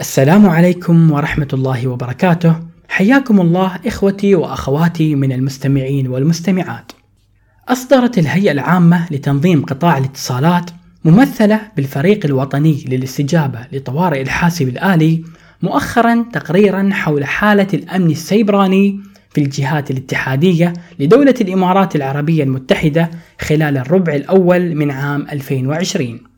السلام عليكم ورحمة الله وبركاته. حياكم الله إخوتي وأخواتي من المستمعين والمستمعات. أصدرت الهيئة العامة لتنظيم قطاع الاتصالات ممثلة بالفريق الوطني للاستجابة لطوارئ الحاسب الآلي مؤخرا تقريرا حول حالة الأمن السيبراني في الجهات الاتحادية لدولة الإمارات العربية المتحدة خلال الربع الأول من عام 2020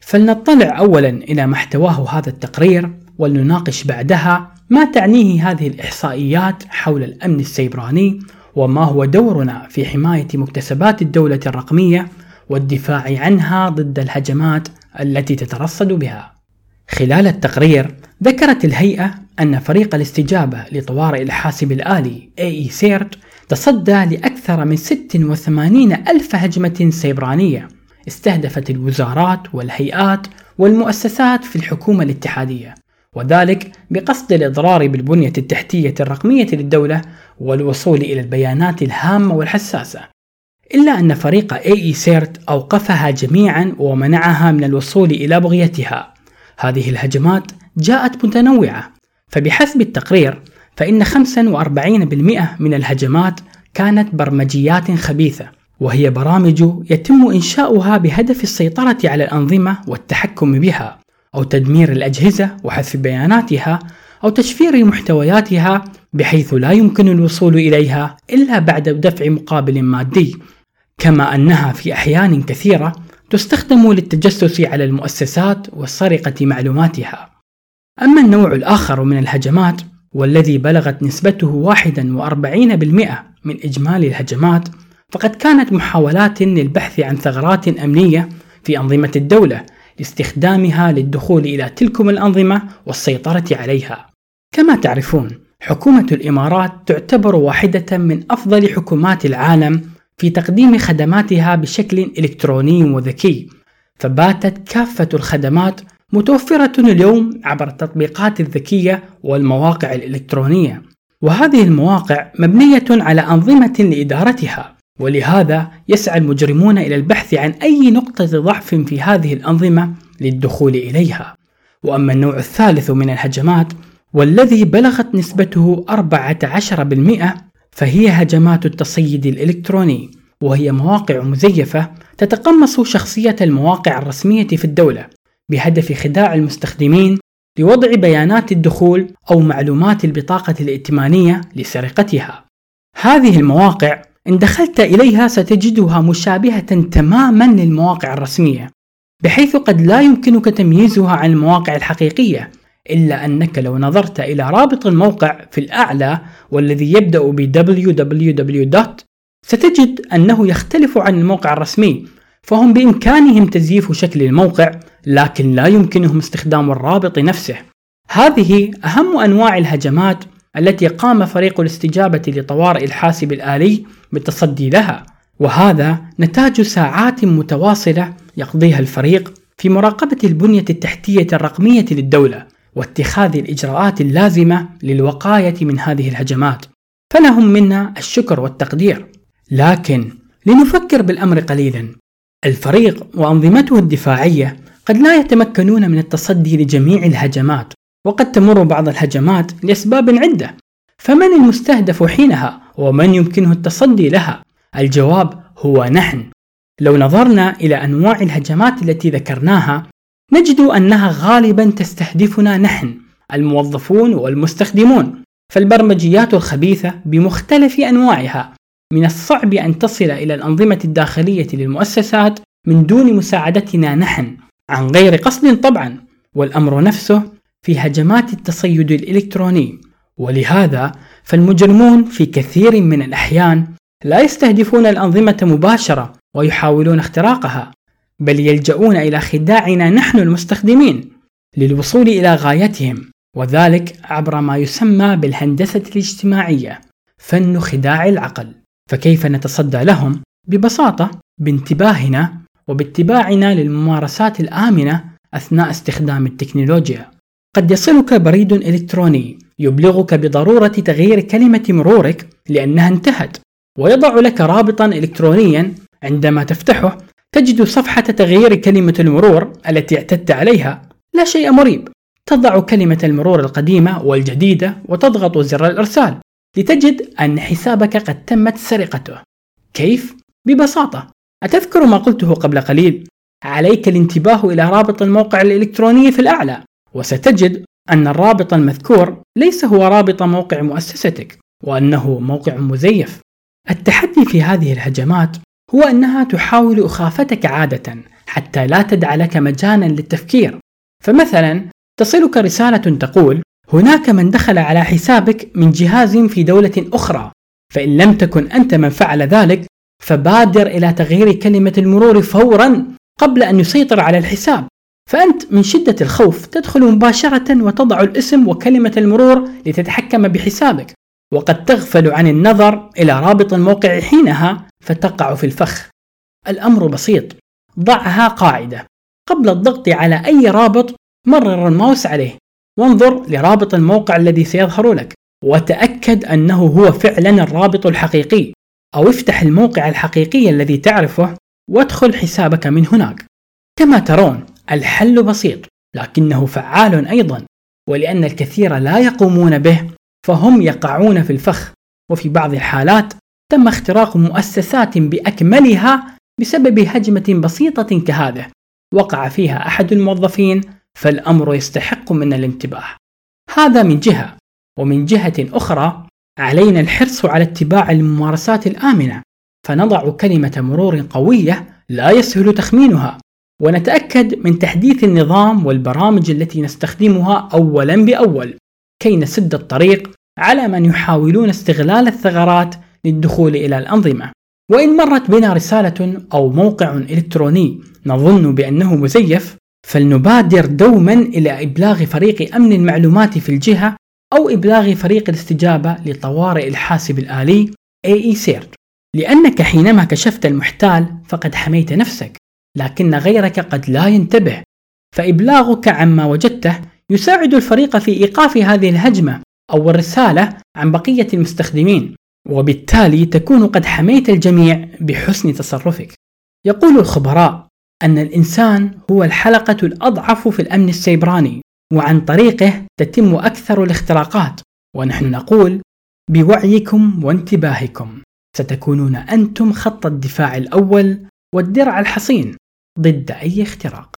فلنطلع أولا إلى محتواه هذا التقرير ولنناقش بعدها ما تعنيه هذه الإحصائيات حول الأمن السيبراني وما هو دورنا في حماية مكتسبات الدولة الرقمية والدفاع عنها ضد الهجمات التي تترصد بها. خلال التقرير ذكرت الهيئة أن فريق الاستجابة لطوارئ الحاسب الآلي AE سيرت تصدى لأكثر من 86 ألف هجمة سيبرانية استهدفت الوزارات والهيئات والمؤسسات في الحكومة الاتحادية وذلك بقصد الإضرار بالبنية التحتية الرقمية للدولة والوصول إلى البيانات الهامة والحساسة. إلا أن فريق AE سيرت أوقفها جميعا ومنعها من الوصول إلى بغيتها. هذه الهجمات جاءت متنوعة فبحسب التقرير فإن 45% من الهجمات كانت برمجيات خبيثة. وهي برامج يتم إنشاؤها بهدف السيطرة على الأنظمة والتحكم بها أو تدمير الأجهزة وحذف بياناتها أو تشفير محتوياتها بحيث لا يمكن الوصول إليها إلا بعد دفع مقابل مادي. كما أنها في أحيان كثيرة تستخدم للتجسس على المؤسسات وسرقة معلوماتها. أما النوع الآخر من الهجمات والذي بلغت نسبته 41% من إجمالي الهجمات فقد كانت محاولات للبحث عن ثغرات أمنية في أنظمة الدولة لاستخدامها للدخول إلى تلكم الأنظمة والسيطرة عليها. كما تعرفون، حكومة الإمارات تعتبر واحدة من أفضل حكومات العالم في تقديم خدماتها بشكل إلكتروني وذكي، فباتت كافة الخدمات متوفرة اليوم عبر التطبيقات الذكية والمواقع الإلكترونية، وهذه المواقع مبنية على أنظمة لإدارتها، ولهذا يسعى المجرمون إلى البحث عن أي نقطة ضعف في هذه الأنظمة للدخول إليها. وأما النوع الثالث من الهجمات والذي بلغت نسبته 14% فهي هجمات التصيد الإلكتروني وهي مواقع مزيفة تتقمص شخصية المواقع الرسمية في الدولة بهدف خداع المستخدمين لوضع بيانات الدخول أو معلومات البطاقة الائتمانية لسرقتها. هذه المواقع إن دخلت إليها ستجدها مشابهة تماما للمواقع الرسمية بحيث قد لا يمكنك تمييزها عن المواقع الحقيقية إلا أنك لو نظرت إلى رابط الموقع في الأعلى والذي يبدأ ب www. ستجد أنه يختلف عن الموقع الرسمي فهم بإمكانهم تزييف شكل الموقع لكن لا يمكنهم استخدام الرابط نفسه هذه أهم أنواع الهجمات التي قام فريق الاستجابة لطوارئ الحاسب الآلي بالتصدي لها. وهذا نتاج ساعات متواصلة يقضيها الفريق في مراقبة البنية التحتية الرقمية للدولة واتخاذ الإجراءات اللازمة للوقاية من هذه الهجمات. فلهم منا الشكر والتقدير. لكن لنفكر بالأمر قليلا. الفريق وأنظمته الدفاعية قد لا يتمكنون من التصدي لجميع الهجمات. وقد تمر بعض الهجمات لأسباب عدة فمن المستهدف حينها ومن يمكنه التصدي لها؟ الجواب هو نحن. لو نظرنا إلى أنواع الهجمات التي ذكرناها نجد أنها غالبا تستهدفنا نحن الموظفون والمستخدمون. فالبرمجيات الخبيثة بمختلف أنواعها من الصعب أن تصل إلى الأنظمة الداخلية للمؤسسات من دون مساعدتنا نحن عن غير قصد طبعا. والأمر نفسه في هجمات التصيد الإلكتروني. ولهذا فالمجرمون في كثير من الأحيان لا يستهدفون الأنظمة مباشرة ويحاولون اختراقها بل يلجؤون إلى خداعنا نحن المستخدمين للوصول إلى غايتهم وذلك عبر ما يسمى بالهندسة الاجتماعية فن خداع العقل. فكيف نتصدى لهم؟ ببساطة بانتباهنا وباتباعنا للممارسات الآمنة أثناء استخدام التكنولوجيا. قد يصلك بريد إلكتروني يبلغك بضرورة تغيير كلمة مرورك لأنها انتهت ويضع لك رابطا إلكترونيا عندما تفتحه تجد صفحة تغيير كلمة المرور التي اعتدت عليها. لا شيء مريب تضع كلمة المرور القديمة والجديدة وتضغط زر الإرسال لتجد أن حسابك قد تمت سرقته. كيف؟ ببساطة أتذكر ما قلته قبل قليل عليك الانتباه إلى رابط الموقع الإلكتروني في الأعلى. وستجد أن الرابط المذكور ليس هو رابط موقع مؤسستك وأنه موقع مزيف. التحدي في هذه الهجمات هو أنها تحاول إخافتك عادة حتى لا تدع لك مجالا للتفكير. فمثلا تصلك رسالة تقول هناك من دخل على حسابك من جهاز في دولة أخرى فإن لم تكن أنت من فعل ذلك فبادر إلى تغيير كلمة المرور فورا قبل أن يسيطر على الحساب. فأنت من شدة الخوف تدخل مباشرة وتضع الاسم وكلمة المرور لتتحكم بحسابك وقد تغفل عن النظر إلى رابط الموقع حينها فتقع في الفخ. الأمر بسيط ضعها قاعدة. قبل الضغط على أي رابط مرر الماوس عليه. وانظر لرابط الموقع الذي سيظهر لك وتأكد أنه هو فعلا الرابط الحقيقي أو افتح الموقع الحقيقي الذي تعرفه وادخل حسابك من هناك. كما ترون الحل بسيط لكنه فعال أيضا ولأن الكثير لا يقومون به فهم يقعون في الفخ. وفي بعض الحالات تم اختراق مؤسسات بأكملها بسبب هجمة بسيطة كهذه. وقع فيها أحد الموظفين فالأمر يستحق من الانتباه. هذا من جهة ومن جهة أخرى علينا الحرص على اتباع الممارسات الآمنة. فنضع كلمة مرور قوية لا يسهل تخمينها. ونتأكد من تحديث النظام والبرامج التي نستخدمها أولا بأول كي نسد الطريق على من يحاولون استغلال الثغرات للدخول إلى الأنظمة. وإن مرت بنا رسالة أو موقع إلكتروني نظن بأنه مزيف فلنبادر دوما إلى إبلاغ فريق أمن المعلومات في الجهة أو إبلاغ فريق الاستجابة لطوارئ الحاسب الآلي AE لأنك حينما كشفت المحتال فقد حميت نفسك. لكن غيرك قد لا ينتبه. فإبلاغك عما وجدته يساعد الفريق في إيقاف هذه الهجمة أو الرسالة عن بقية المستخدمين وبالتالي تكون قد حميت الجميع بحسن تصرفك. يقول الخبراء أن الإنسان هو الحلقة الأضعف في الأمن السيبراني وعن طريقه تتم أكثر الاختراقات. ونحن نقول بوعيكم وانتباهكم ستكونون أنتم خط الدفاع الأول والدرع الحصين. ضد أي اختراق.